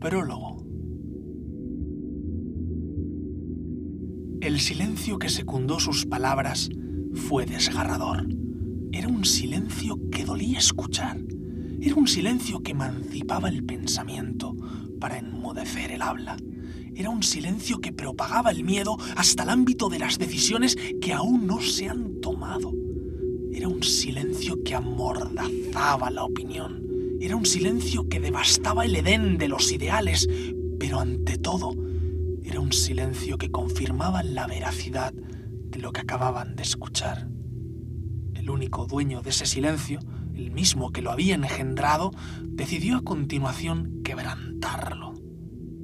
Prólogo. El silencio que secundó sus palabras fue desgarrador. Era un silencio que dolía escuchar. Era un silencio que emancipaba el pensamiento para enmudecer el habla. Era un silencio que propagaba el miedo hasta el ámbito de las decisiones que aún no se han tomado. Era un silencio que amordazaba la opinión. Era un silencio que devastaba el Edén de los ideales, pero ante todo, era un silencio que confirmaba la veracidad de lo que acababan de escuchar. El único dueño de ese silencio, el mismo que lo había engendrado, decidió a continuación quebrantarlo.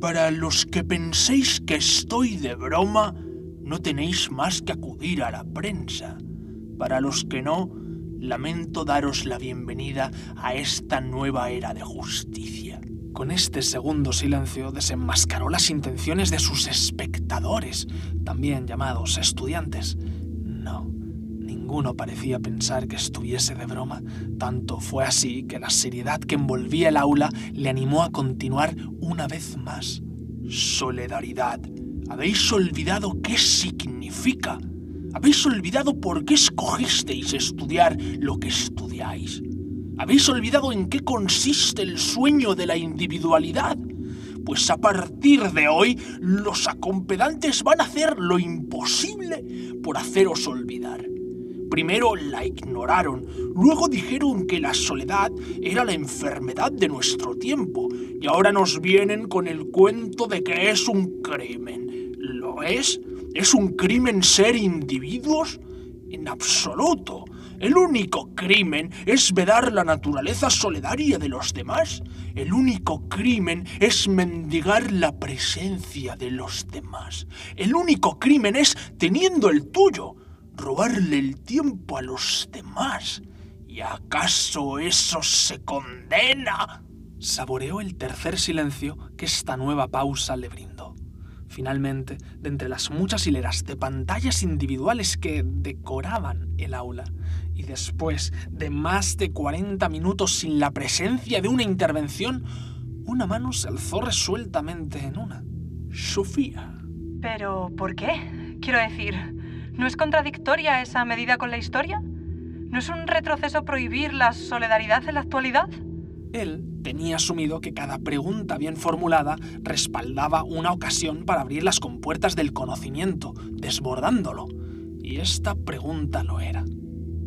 Para los que penséis que estoy de broma, no tenéis más que acudir a la prensa. Para los que no, lamento daros la bienvenida a esta nueva era de justicia. Con este segundo silencio desenmascaró las intenciones de sus espectadores, también llamados estudiantes. No, ninguno parecía pensar que estuviese de broma. Tanto fue así que la seriedad que envolvía el aula le animó a continuar una vez más. Solidaridad. ¿Habéis olvidado qué significa? ¿Habéis olvidado por qué escogisteis estudiar lo que estudiáis? ¿Habéis olvidado en qué consiste el sueño de la individualidad? Pues a partir de hoy los acompedantes van a hacer lo imposible por haceros olvidar. Primero la ignoraron, luego dijeron que la soledad era la enfermedad de nuestro tiempo y ahora nos vienen con el cuento de que es un crimen. ¿Lo es? ¿Es un crimen ser individuos? En absoluto. El único crimen es vedar la naturaleza solidaria de los demás. El único crimen es mendigar la presencia de los demás. El único crimen es, teniendo el tuyo, robarle el tiempo a los demás. ¿Y acaso eso se condena? Saboreó el tercer silencio que esta nueva pausa le brindó. Finalmente, de entre las muchas hileras de pantallas individuales que decoraban el aula, y después de más de 40 minutos sin la presencia de una intervención, una mano se alzó resueltamente en una. Sofía. ¿Pero por qué? Quiero decir, ¿no es contradictoria esa medida con la historia? ¿No es un retroceso prohibir la solidaridad en la actualidad? Él tenía asumido que cada pregunta bien formulada respaldaba una ocasión para abrir las compuertas del conocimiento, desbordándolo. Y esta pregunta lo era.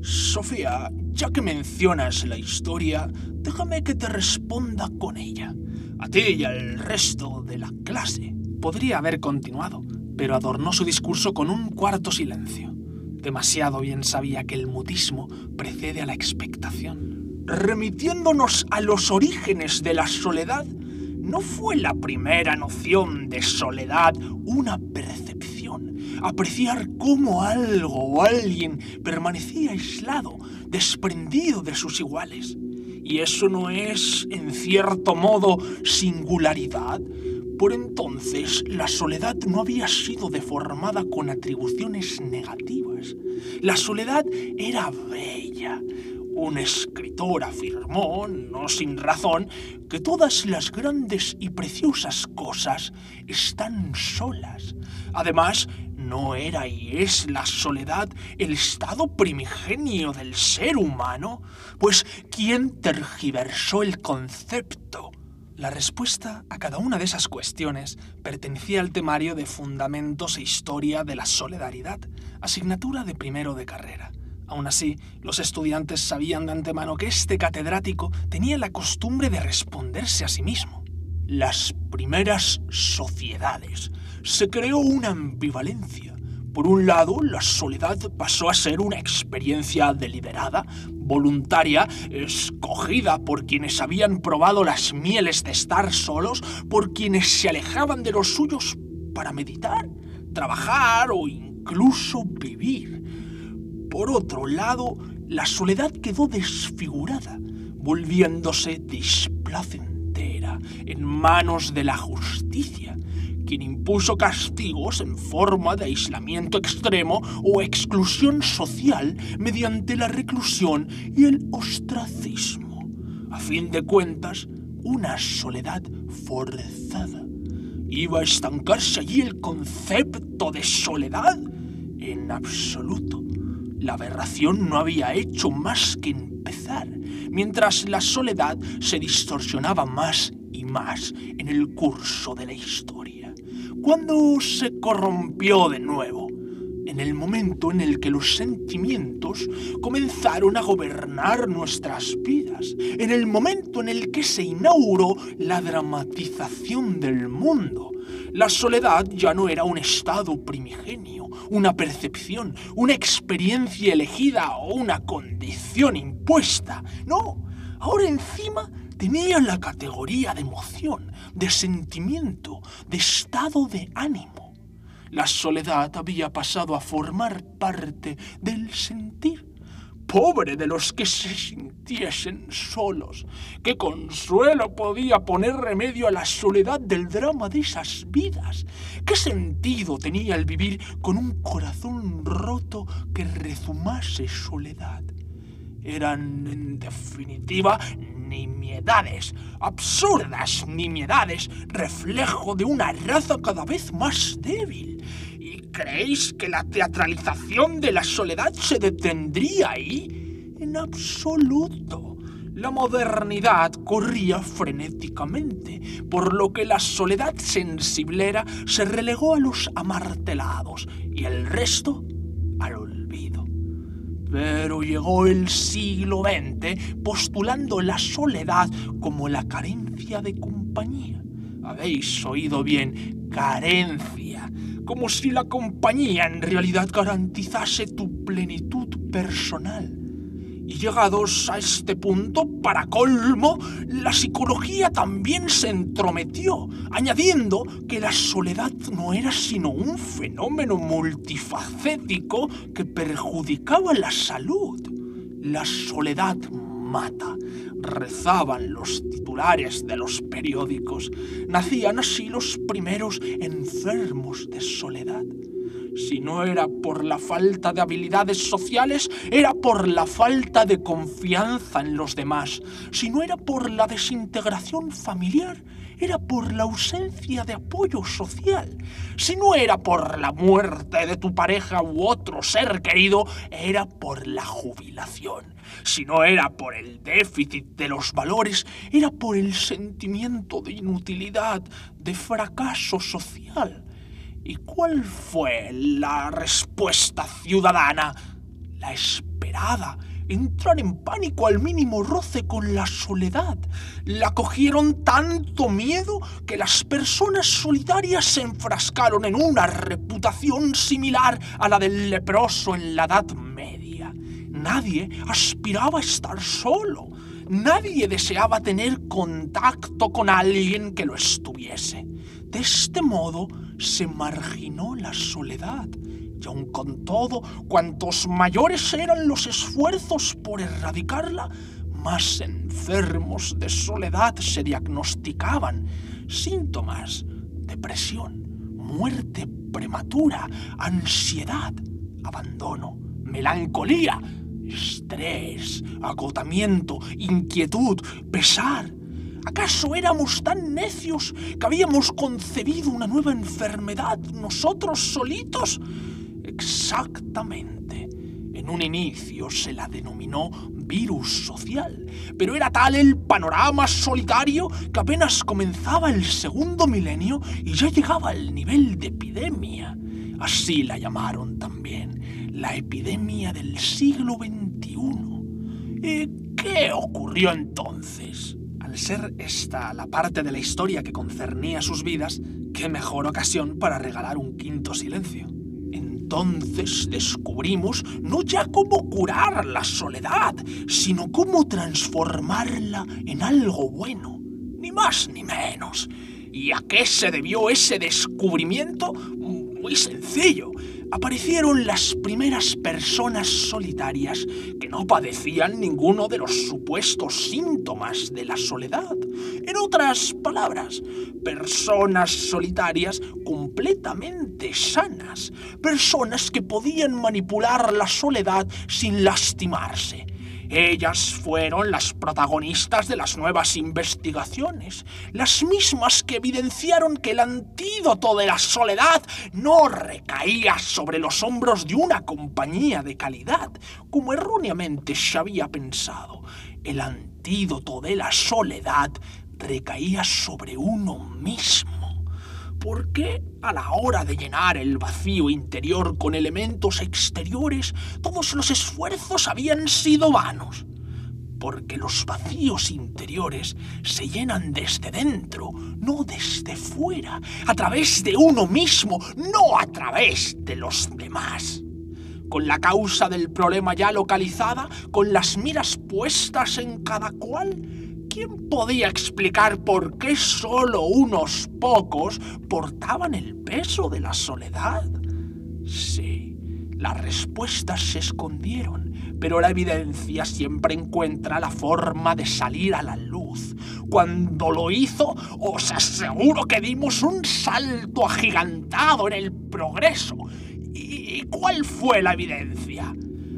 Sofía, ya que mencionas la historia, déjame que te responda con ella. A ti y al resto de la clase. Podría haber continuado, pero adornó su discurso con un cuarto silencio. Demasiado bien sabía que el mutismo precede a la expectación remitiéndonos a los orígenes de la soledad, no fue la primera noción de soledad una percepción, apreciar cómo algo o alguien permanecía aislado, desprendido de sus iguales. Y eso no es, en cierto modo, singularidad. Por entonces, la soledad no había sido deformada con atribuciones negativas. La soledad era bella, un escritor afirmó, no sin razón, que todas las grandes y preciosas cosas están solas. Además, no era y es la soledad el estado primigenio del ser humano, pues ¿quién tergiversó el concepto? La respuesta a cada una de esas cuestiones pertenecía al temario de Fundamentos e Historia de la Solidaridad, asignatura de primero de carrera. Aún así, los estudiantes sabían de antemano que este catedrático tenía la costumbre de responderse a sí mismo. Las primeras sociedades. Se creó una ambivalencia. Por un lado, la soledad pasó a ser una experiencia deliberada, voluntaria, escogida por quienes habían probado las mieles de estar solos, por quienes se alejaban de los suyos para meditar, trabajar o incluso vivir. Por otro lado, la soledad quedó desfigurada, volviéndose displacentera en manos de la justicia, quien impuso castigos en forma de aislamiento extremo o exclusión social mediante la reclusión y el ostracismo. A fin de cuentas, una soledad forzada. ¿Iba a estancarse allí el concepto de soledad? En absoluto. La aberración no había hecho más que empezar, mientras la soledad se distorsionaba más y más en el curso de la historia. Cuando se corrompió de nuevo, en el momento en el que los sentimientos comenzaron a gobernar nuestras vidas, en el momento en el que se inauguró la dramatización del mundo. La soledad ya no era un estado primigenio, una percepción, una experiencia elegida o una condición impuesta. No, ahora encima tenía la categoría de emoción, de sentimiento, de estado de ánimo. La soledad había pasado a formar parte del sentir. Pobre de los que se sintiesen solos. ¿Qué consuelo podía poner remedio a la soledad del drama de esas vidas? ¿Qué sentido tenía el vivir con un corazón roto que rezumase soledad? Eran, en definitiva, nimiedades, absurdas nimiedades, reflejo de una raza cada vez más débil. ¿Y creéis que la teatralización de la soledad se detendría ahí? En absoluto. La modernidad corría frenéticamente, por lo que la soledad sensiblera se relegó a los amartelados y el resto al olvido. Pero llegó el siglo XX postulando la soledad como la carencia de compañía. Habéis oído bien, carencia, como si la compañía en realidad garantizase tu plenitud personal. Y llegados a este punto, para colmo, la psicología también se entrometió, añadiendo que la soledad no era sino un fenómeno multifacético que perjudicaba la salud. La soledad mata, rezaban los titulares de los periódicos. Nacían así los primeros enfermos de soledad. Si no era por la falta de habilidades sociales, era por la falta de confianza en los demás. Si no era por la desintegración familiar, era por la ausencia de apoyo social. Si no era por la muerte de tu pareja u otro ser querido, era por la jubilación. Si no era por el déficit de los valores, era por el sentimiento de inutilidad, de fracaso social. ¿Y cuál fue la respuesta ciudadana? La esperada. Entrar en pánico al mínimo roce con la soledad. La cogieron tanto miedo que las personas solitarias se enfrascaron en una reputación similar a la del leproso en la Edad Media. Nadie aspiraba a estar solo. Nadie deseaba tener contacto con alguien que lo estuviese. De este modo se marginó la soledad, y aun con todo, cuantos mayores eran los esfuerzos por erradicarla, más enfermos de soledad se diagnosticaban. Síntomas, depresión, muerte prematura, ansiedad, abandono, melancolía, estrés, agotamiento, inquietud, pesar, ¿Acaso éramos tan necios que habíamos concebido una nueva enfermedad nosotros solitos? Exactamente. En un inicio se la denominó virus social, pero era tal el panorama solitario que apenas comenzaba el segundo milenio y ya llegaba al nivel de epidemia. Así la llamaron también, la epidemia del siglo XXI. ¿Y qué ocurrió entonces? ser esta la parte de la historia que concernía sus vidas, qué mejor ocasión para regalar un quinto silencio. Entonces descubrimos no ya cómo curar la soledad, sino cómo transformarla en algo bueno, ni más ni menos. ¿Y a qué se debió ese descubrimiento? Muy sencillo aparecieron las primeras personas solitarias que no padecían ninguno de los supuestos síntomas de la soledad. En otras palabras, personas solitarias completamente sanas, personas que podían manipular la soledad sin lastimarse. Ellas fueron las protagonistas de las nuevas investigaciones, las mismas que evidenciaron que el antídoto de la soledad no recaía sobre los hombros de una compañía de calidad, como erróneamente se había pensado. El antídoto de la soledad recaía sobre uno mismo. ¿Por qué a la hora de llenar el vacío interior con elementos exteriores todos los esfuerzos habían sido vanos? Porque los vacíos interiores se llenan desde dentro, no desde fuera, a través de uno mismo, no a través de los demás con la causa del problema ya localizada, con las miras puestas en cada cual, ¿Quién podía explicar por qué solo unos pocos portaban el peso de la soledad? Sí, las respuestas se escondieron, pero la evidencia siempre encuentra la forma de salir a la luz. Cuando lo hizo, os aseguro que dimos un salto agigantado en el progreso. ¿Y cuál fue la evidencia?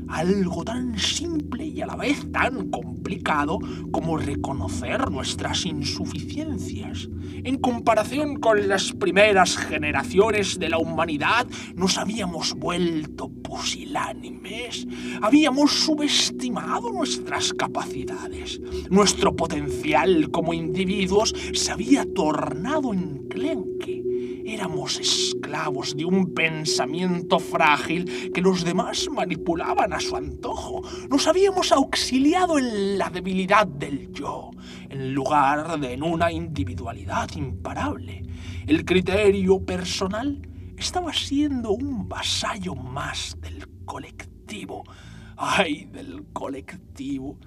Algo tan simple y a la vez tan complicado como reconocer nuestras insuficiencias. En comparación con las primeras generaciones de la humanidad, nos habíamos vuelto pusilánimes, habíamos subestimado nuestras capacidades, nuestro potencial como individuos se había tornado enclenque Éramos esclavos de un pensamiento frágil que los demás manipulaban a su antojo. Nos habíamos auxiliado en la debilidad del yo, en lugar de en una individualidad imparable. El criterio personal estaba siendo un vasallo más del colectivo. ¡Ay, del colectivo!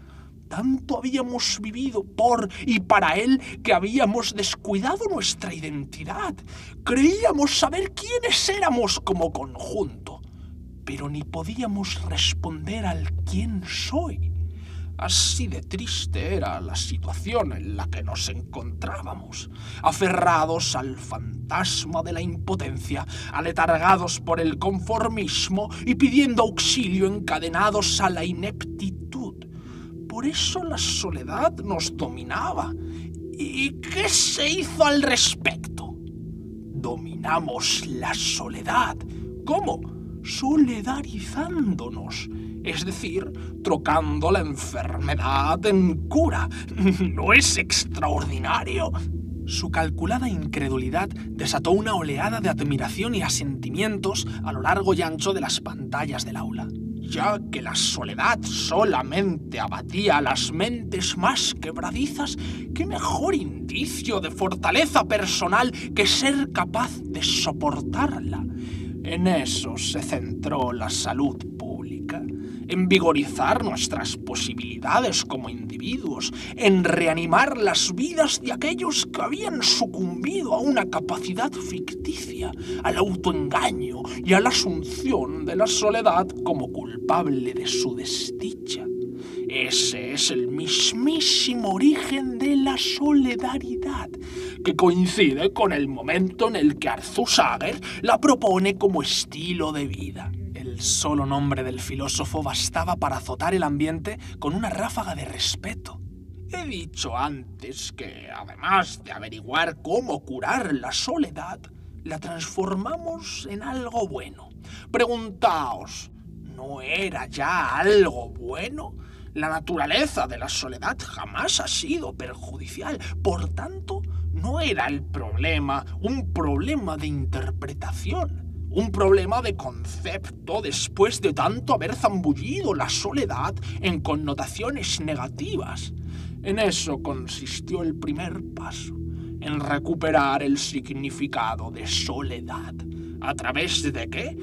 Tanto habíamos vivido por y para él que habíamos descuidado nuestra identidad. Creíamos saber quiénes éramos como conjunto, pero ni podíamos responder al quién soy. Así de triste era la situación en la que nos encontrábamos, aferrados al fantasma de la impotencia, aletargados por el conformismo y pidiendo auxilio encadenados a la ineptitud por eso la soledad nos dominaba. ¿Y qué se hizo al respecto? Dominamos la soledad. ¿Cómo? Solidarizándonos. Es decir, trocando la enfermedad en cura. ¿No es extraordinario? Su calculada incredulidad desató una oleada de admiración y asentimientos a lo largo y ancho de las pantallas del aula ya que la soledad solamente abatía a las mentes más quebradizas, qué mejor indicio de fortaleza personal que ser capaz de soportarla. En eso se centró la salud en vigorizar nuestras posibilidades como individuos, en reanimar las vidas de aquellos que habían sucumbido a una capacidad ficticia, al autoengaño y a la asunción de la soledad como culpable de su desdicha. Ese es el mismísimo origen de la solidaridad, que coincide con el momento en el que Arthur Sager la propone como estilo de vida. El solo nombre del filósofo bastaba para azotar el ambiente con una ráfaga de respeto. He dicho antes que, además de averiguar cómo curar la soledad, la transformamos en algo bueno. Preguntaos, ¿no era ya algo bueno? La naturaleza de la soledad jamás ha sido perjudicial. Por tanto, no era el problema un problema de interpretación un problema de concepto después de tanto haber zambullido la soledad en connotaciones negativas. En eso consistió el primer paso, en recuperar el significado de soledad. ¿A través de qué?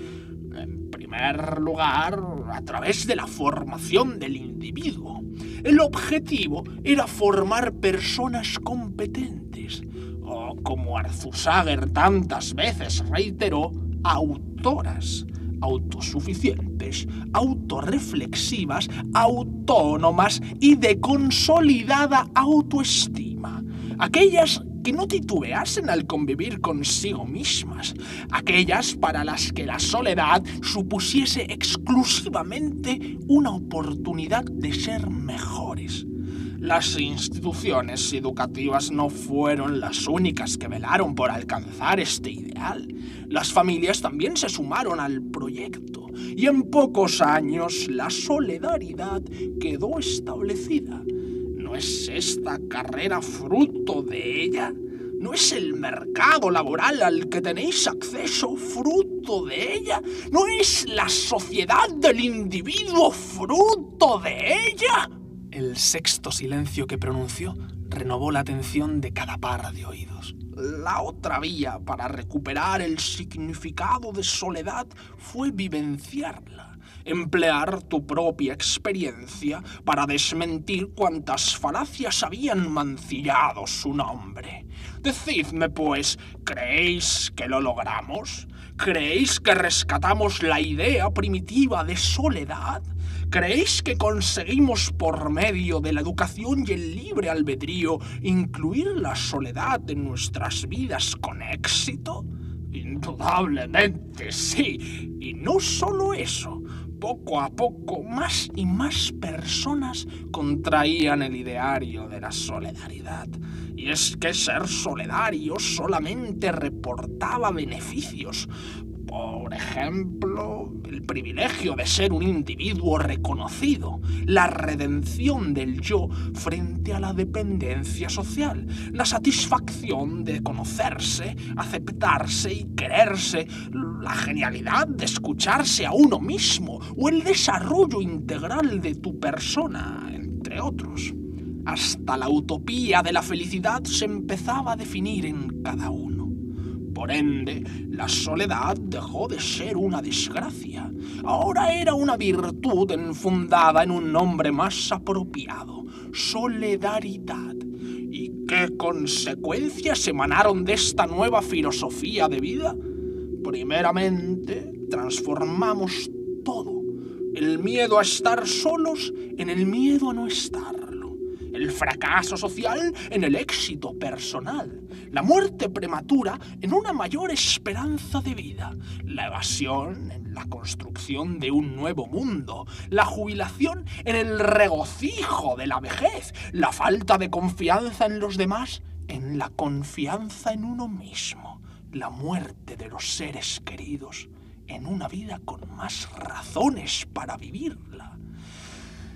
En primer lugar, a través de la formación del individuo. El objetivo era formar personas competentes, o como Arzusager tantas veces reiteró, autoras, autosuficientes, autorreflexivas, autónomas y de consolidada autoestima. Aquellas que no titubeasen al convivir consigo mismas, aquellas para las que la soledad supusiese exclusivamente una oportunidad de ser mejores. Las instituciones educativas no fueron las únicas que velaron por alcanzar este ideal. Las familias también se sumaron al proyecto y en pocos años la solidaridad quedó establecida. ¿No es esta carrera fruto de ella? ¿No es el mercado laboral al que tenéis acceso fruto de ella? ¿No es la sociedad del individuo fruto de ella? El sexto silencio que pronunció renovó la atención de cada par de oídos. La otra vía para recuperar el significado de soledad fue vivenciarla, emplear tu propia experiencia para desmentir cuantas falacias habían mancillado su nombre. Decidme, pues, ¿creéis que lo logramos? ¿Creéis que rescatamos la idea primitiva de soledad? ¿Creéis que conseguimos por medio de la educación y el libre albedrío incluir la soledad en nuestras vidas con éxito? Indudablemente sí. Y no solo eso. Poco a poco más y más personas contraían el ideario de la solidaridad. Y es que ser solidario solamente reportaba beneficios, por ejemplo, el privilegio de ser un individuo reconocido, la redención del yo frente a la dependencia social, la satisfacción de conocerse, aceptarse y quererse, la genialidad de escucharse a uno mismo o el desarrollo integral de tu persona, entre otros. Hasta la utopía de la felicidad se empezaba a definir en cada uno. Por ende, la soledad dejó de ser una desgracia. Ahora era una virtud enfundada en un nombre más apropiado, solidaridad. ¿Y qué consecuencias emanaron de esta nueva filosofía de vida? Primeramente, transformamos todo. El miedo a estar solos en el miedo a no estar el fracaso social en el éxito personal, la muerte prematura en una mayor esperanza de vida, la evasión en la construcción de un nuevo mundo, la jubilación en el regocijo de la vejez, la falta de confianza en los demás en la confianza en uno mismo, la muerte de los seres queridos en una vida con más razones para vivirla.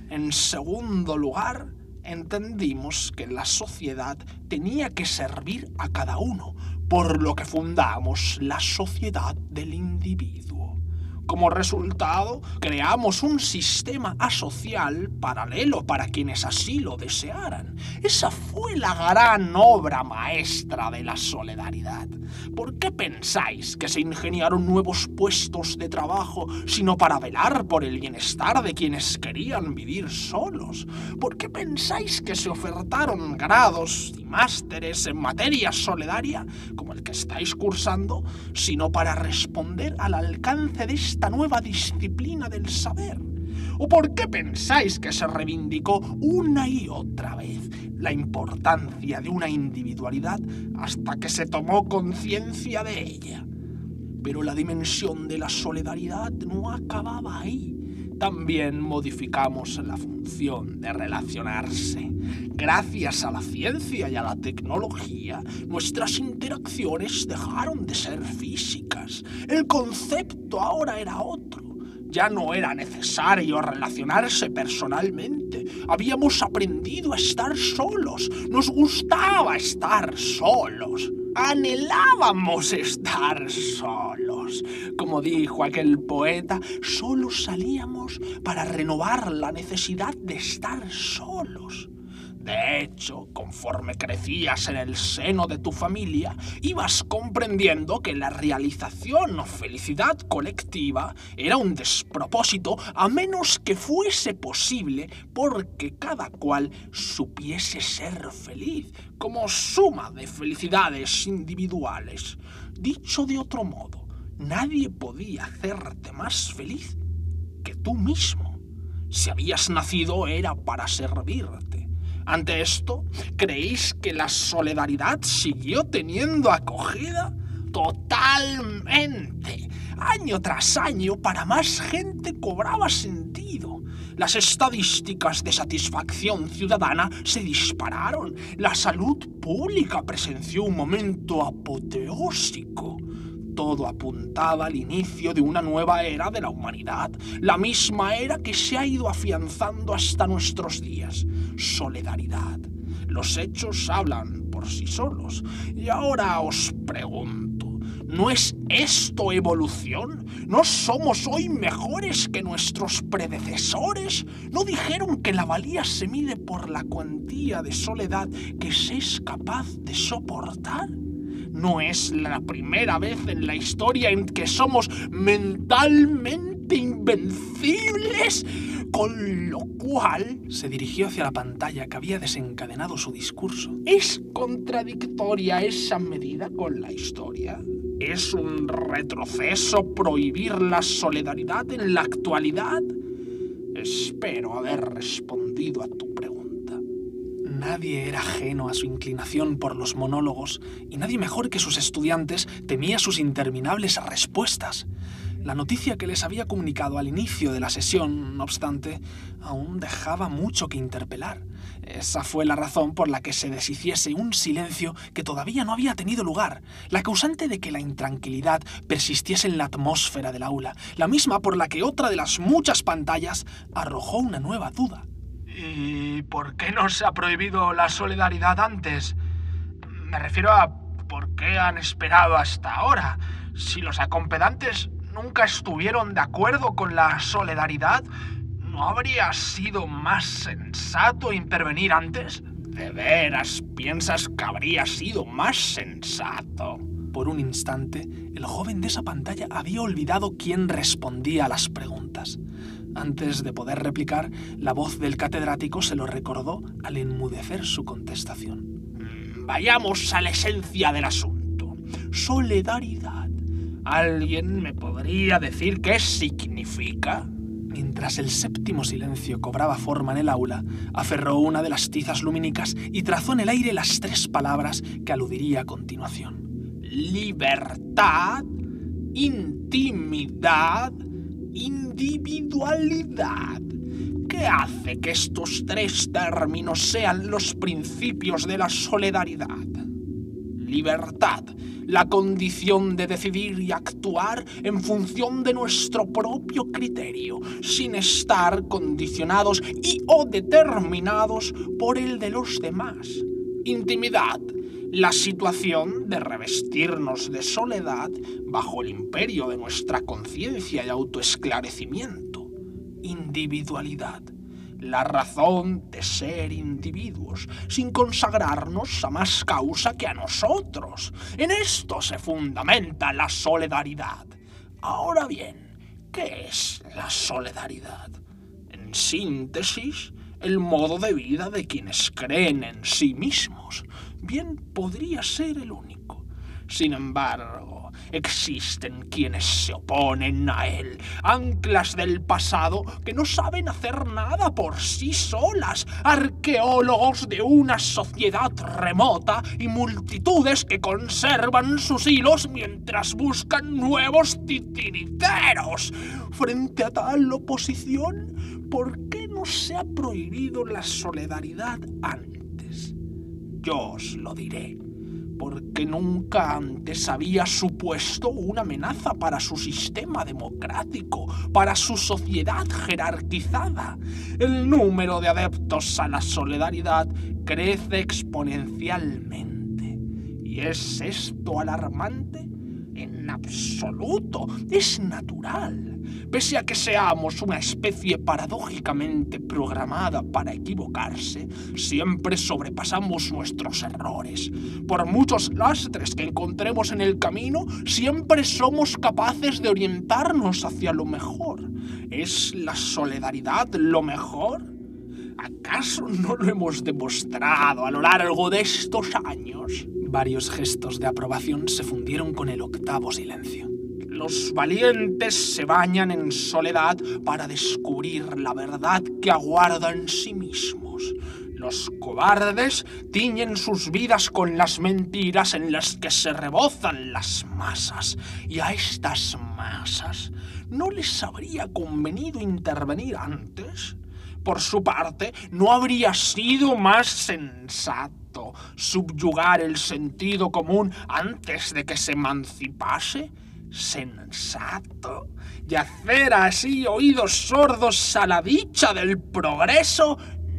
En segundo lugar, entendimos que la sociedad tenía que servir a cada uno, por lo que fundamos la sociedad del individuo. Como resultado, creamos un sistema asocial paralelo para quienes así lo desearan. Esa fue la gran obra maestra de la solidaridad. ¿Por qué pensáis que se ingeniaron nuevos puestos de trabajo sino para velar por el bienestar de quienes querían vivir solos? ¿Por qué pensáis que se ofertaron grados y másteres en materia solidaria, como el que estáis cursando, sino para responder al alcance de esta nueva disciplina del saber? ¿O por qué pensáis que se reivindicó una y otra vez la importancia de una individualidad hasta que se tomó conciencia de ella? Pero la dimensión de la solidaridad no acababa ahí. También modificamos la función de relacionarse. Gracias a la ciencia y a la tecnología, nuestras interacciones dejaron de ser físicas. El concepto ahora era otro. Ya no era necesario relacionarse personalmente. Habíamos aprendido a estar solos. Nos gustaba estar solos. Anhelábamos estar solos. Como dijo aquel poeta, solo salíamos para renovar la necesidad de estar solos. De hecho, conforme crecías en el seno de tu familia, ibas comprendiendo que la realización o felicidad colectiva era un despropósito a menos que fuese posible porque cada cual supiese ser feliz como suma de felicidades individuales. Dicho de otro modo, nadie podía hacerte más feliz que tú mismo. Si habías nacido era para servirte Ante esto, ¿creéis que la solidaridad siguió teniendo acogida? Totalmente. Año tras año, para más gente cobraba sentido. Las estadísticas de satisfacción ciudadana se dispararon. La salud pública presenció un momento apoteósico todo apuntaba al inicio de una nueva era de la humanidad, la misma era que se ha ido afianzando hasta nuestros días. Solidaridad. Los hechos hablan por sí solos. Y ahora os pregunto, ¿no es esto evolución? ¿No somos hoy mejores que nuestros predecesores? ¿No dijeron que la valía se mide por la cuantía de soledad que se es capaz de soportar? No es la primera vez en la historia en que somos mentalmente invencibles. Con lo cual se dirigió hacia la pantalla que había desencadenado su discurso. ¿Es contradictoria esa medida con la historia? ¿Es un retroceso prohibir la solidaridad en la actualidad? Espero haber respondido a tu Nadie era ajeno a su inclinación por los monólogos, y nadie mejor que sus estudiantes temía sus interminables respuestas. La noticia que les había comunicado al inicio de la sesión, no obstante, aún dejaba mucho que interpelar. Esa fue la razón por la que se deshiciese un silencio que todavía no había tenido lugar, la causante de que la intranquilidad persistiese en la atmósfera del aula, la misma por la que otra de las muchas pantallas arrojó una nueva duda. ¿Y por qué no se ha prohibido la solidaridad antes? Me refiero a por qué han esperado hasta ahora. Si los acompedantes nunca estuvieron de acuerdo con la solidaridad, ¿no habría sido más sensato intervenir antes? ¿De veras piensas que habría sido más sensato? Por un instante, el joven de esa pantalla había olvidado quién respondía a las preguntas. Antes de poder replicar, la voz del catedrático se lo recordó al enmudecer su contestación. Mm, vayamos a la esencia del asunto. Solidaridad. ¿Alguien me podría decir qué significa? Mientras el séptimo silencio cobraba forma en el aula, aferró una de las tizas lumínicas y trazó en el aire las tres palabras que aludiría a continuación. Libertad, intimidad individualidad. ¿Qué hace que estos tres términos sean los principios de la solidaridad? Libertad, la condición de decidir y actuar en función de nuestro propio criterio, sin estar condicionados y o determinados por el de los demás. Intimidad, la situación de revestirnos de soledad bajo el imperio de nuestra conciencia y autoesclarecimiento. Individualidad, la razón de ser individuos, sin consagrarnos a más causa que a nosotros. En esto se fundamenta la solidaridad. Ahora bien, ¿qué es la solidaridad? En síntesis, el modo de vida de quienes creen en sí mismos, bien podría ser el único. Sin embargo, existen quienes se oponen a él, anclas del pasado que no saben hacer nada por sí solas, arqueólogos de una sociedad remota y multitudes que conservan sus hilos mientras buscan nuevos titiriteros. Frente a tal oposición, ¿por qué no se ha prohibido la solidaridad antes? Yo os lo diré, porque nunca antes había supuesto una amenaza para su sistema democrático, para su sociedad jerarquizada. El número de adeptos a la solidaridad crece exponencialmente. ¿Y es esto alarmante? En absoluto, es natural. Pese a que seamos una especie paradójicamente programada para equivocarse, siempre sobrepasamos nuestros errores. Por muchos lastres que encontremos en el camino, siempre somos capaces de orientarnos hacia lo mejor. ¿Es la solidaridad lo mejor? ¿Acaso no lo hemos demostrado a lo largo de estos años? Varios gestos de aprobación se fundieron con el octavo silencio. Los valientes se bañan en soledad para descubrir la verdad que aguarda en sí mismos. Los cobardes tiñen sus vidas con las mentiras en las que se rebozan las masas. Y a estas masas no les habría convenido intervenir antes. Por su parte, ¿no habría sido más sensato subyugar el sentido común antes de que se emancipase? ¿Sensato? ¿Y hacer así oídos sordos a la dicha del progreso?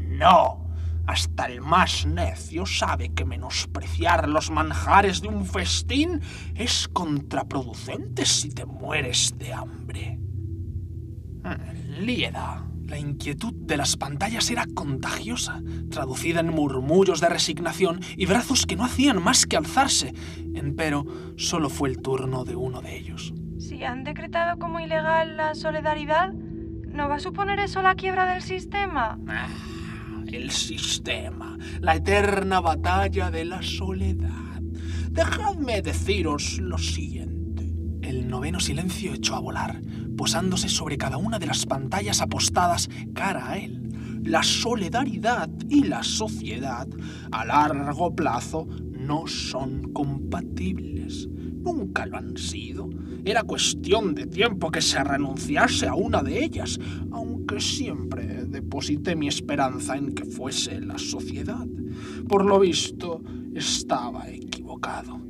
No. Hasta el más necio sabe que menospreciar los manjares de un festín es contraproducente si te mueres de hambre. Lieda. La inquietud de las pantallas era contagiosa, traducida en murmullos de resignación y brazos que no hacían más que alzarse. Empero, solo fue el turno de uno de ellos. Si han decretado como ilegal la solidaridad, ¿no va a suponer eso la quiebra del sistema? Ah, el sistema, la eterna batalla de la soledad. Dejadme deciros lo siguiente. El noveno silencio echó a volar, posándose sobre cada una de las pantallas apostadas cara a él. La solidaridad y la sociedad a largo plazo no son compatibles. Nunca lo han sido. Era cuestión de tiempo que se renunciase a una de ellas, aunque siempre deposité mi esperanza en que fuese la sociedad. Por lo visto, estaba equivocado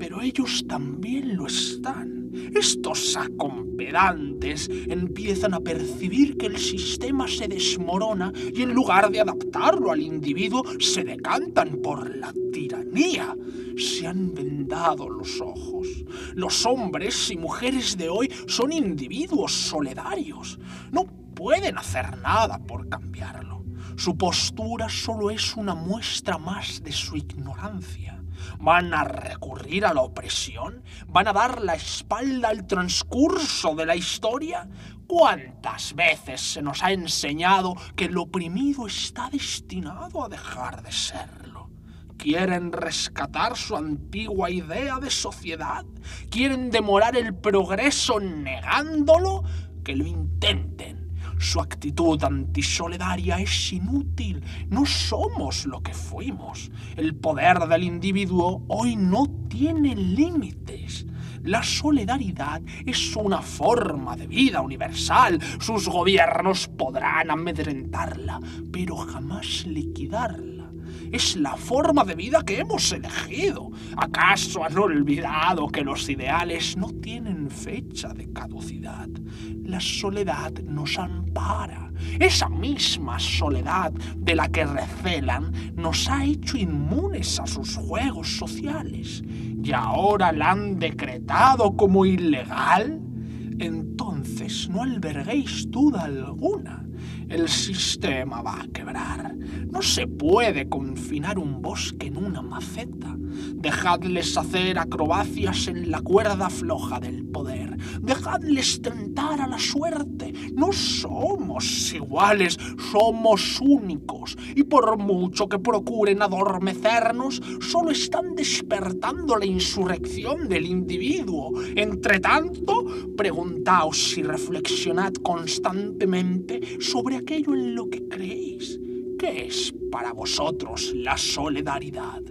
pero ellos también lo están. Estos acompedantes empiezan a percibir que el sistema se desmorona y en lugar de adaptarlo al individuo se decantan por la tiranía. Se han vendado los ojos. Los hombres y mujeres de hoy son individuos solidarios. No pueden hacer nada por cambiarlo. Su postura solo es una muestra más de su ignorancia. ¿Van a recurrir a la opresión? ¿Van a dar la espalda al transcurso de la historia? ¿Cuántas veces se nos ha enseñado que el oprimido está destinado a dejar de serlo? ¿Quieren rescatar su antigua idea de sociedad? ¿Quieren demorar el progreso negándolo? Que lo intenten su actitud antisolidaria es inútil. No somos lo que fuimos. El poder del individuo hoy no tiene límites. La solidaridad es una forma de vida universal. Sus gobiernos podrán amedrentarla, pero jamás liquidarla es la forma de vida que hemos elegido. ¿Acaso han olvidado que los ideales no tienen fecha de caducidad? La soledad nos ampara. Esa misma soledad de la que recelan nos ha hecho inmunes a sus juegos sociales y ahora la han decretado como ilegal. Entonces no alberguéis duda alguna el sistema va a quebrar. No se puede confinar un bosque en una maceta. Dejadles hacer acrobacias en la cuerda floja del poder. Dejadles tentar a la suerte. No somos iguales, somos únicos. Y por mucho que procuren adormecernos, solo están despertando la insurrección del individuo. Entre tanto, preguntaos y reflexionad constantemente sobre aquello en lo que creéis. ¿Qué es para vosotros la solidaridad?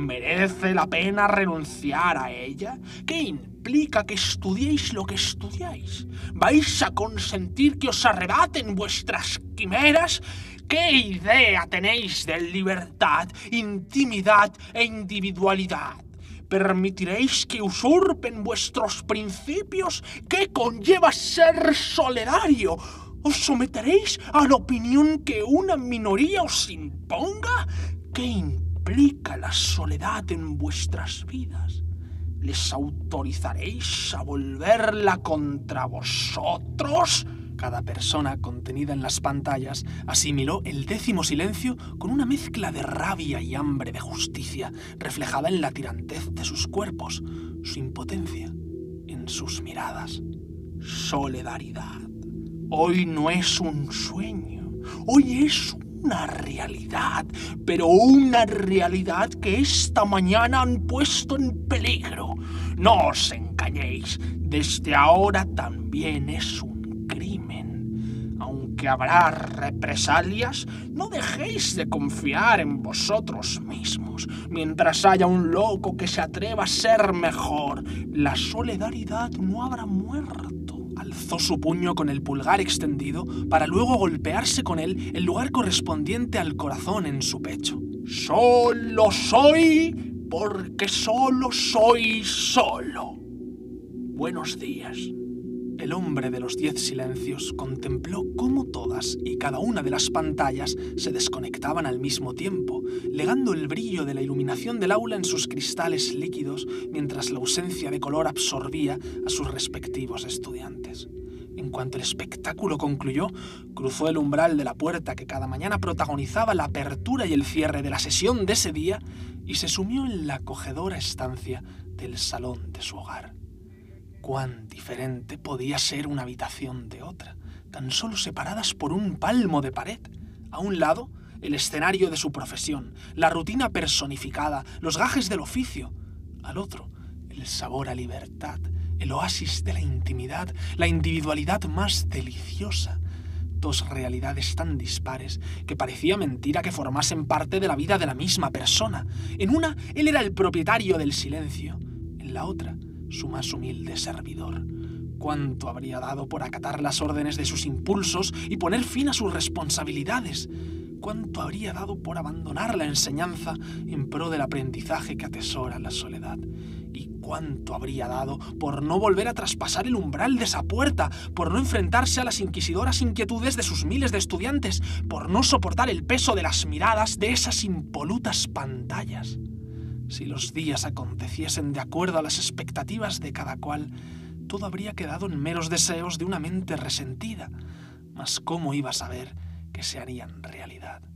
¿Merece la pena renunciar a ella? ¿Qué implica que estudiéis lo que estudiáis? ¿Vais a consentir que os arrebaten vuestras quimeras? ¿Qué idea tenéis de libertad, intimidad e individualidad? ¿Permitiréis que usurpen vuestros principios? ¿Qué conlleva ser solidario? ¿Os someteréis a la opinión que una minoría os imponga? ¿Qué implica la soledad en vuestras vidas? ¿Les autorizaréis a volverla contra vosotros? Cada persona contenida en las pantallas asimiló el décimo silencio con una mezcla de rabia y hambre de justicia, reflejada en la tirantez de sus cuerpos, su impotencia, en sus miradas. Solidaridad Hoy no es un sueño, hoy es una realidad, pero una realidad que esta mañana han puesto en peligro. No os engañéis, desde ahora también es un crimen que habrá represalias, no dejéis de confiar en vosotros mismos. Mientras haya un loco que se atreva a ser mejor, la solidaridad no habrá muerto. Su puño con el pulgar extendido para luego golpearse con él el lugar correspondiente al corazón en su pecho. Solo soy porque solo soy solo. Buenos días. El hombre de los diez silencios contempló cómo todas y cada una de las pantallas se desconectaban al mismo tiempo, legando el brillo de la iluminación del aula en sus cristales líquidos mientras la ausencia de color absorbía a sus respectivos estudiantes. En cuanto el espectáculo concluyó, cruzó el umbral de la puerta que cada mañana protagonizaba la apertura y el cierre de la sesión de ese día y se sumió en la acogedora estancia del salón de su hogar. Cuán diferente podía ser una habitación de otra, tan solo separadas por un palmo de pared. A un lado, el escenario de su profesión, la rutina personificada, los gajes del oficio. Al otro, el sabor a libertad, el oasis de la intimidad, la individualidad más deliciosa. Dos realidades tan dispares que parecía mentira que formasen parte de la vida de la misma persona. En una, él era el propietario del silencio. En la otra, su más humilde servidor. Cuánto habría dado por acatar las órdenes de sus impulsos y poner fin a sus responsabilidades. Cuánto habría dado por abandonar la enseñanza en pro del aprendizaje que atesora la soledad. Y cuánto habría dado por no volver a traspasar el umbral de esa puerta, por no enfrentarse a las inquisidoras inquietudes de sus miles de estudiantes, por no soportar el peso de las miradas de esas impolutas pantallas. Si los días aconteciesen de acuerdo a las expectativas de cada cual, todo habría quedado en meros deseos de una mente resentida. Mas ¿cómo iba a saber que se harían realidad?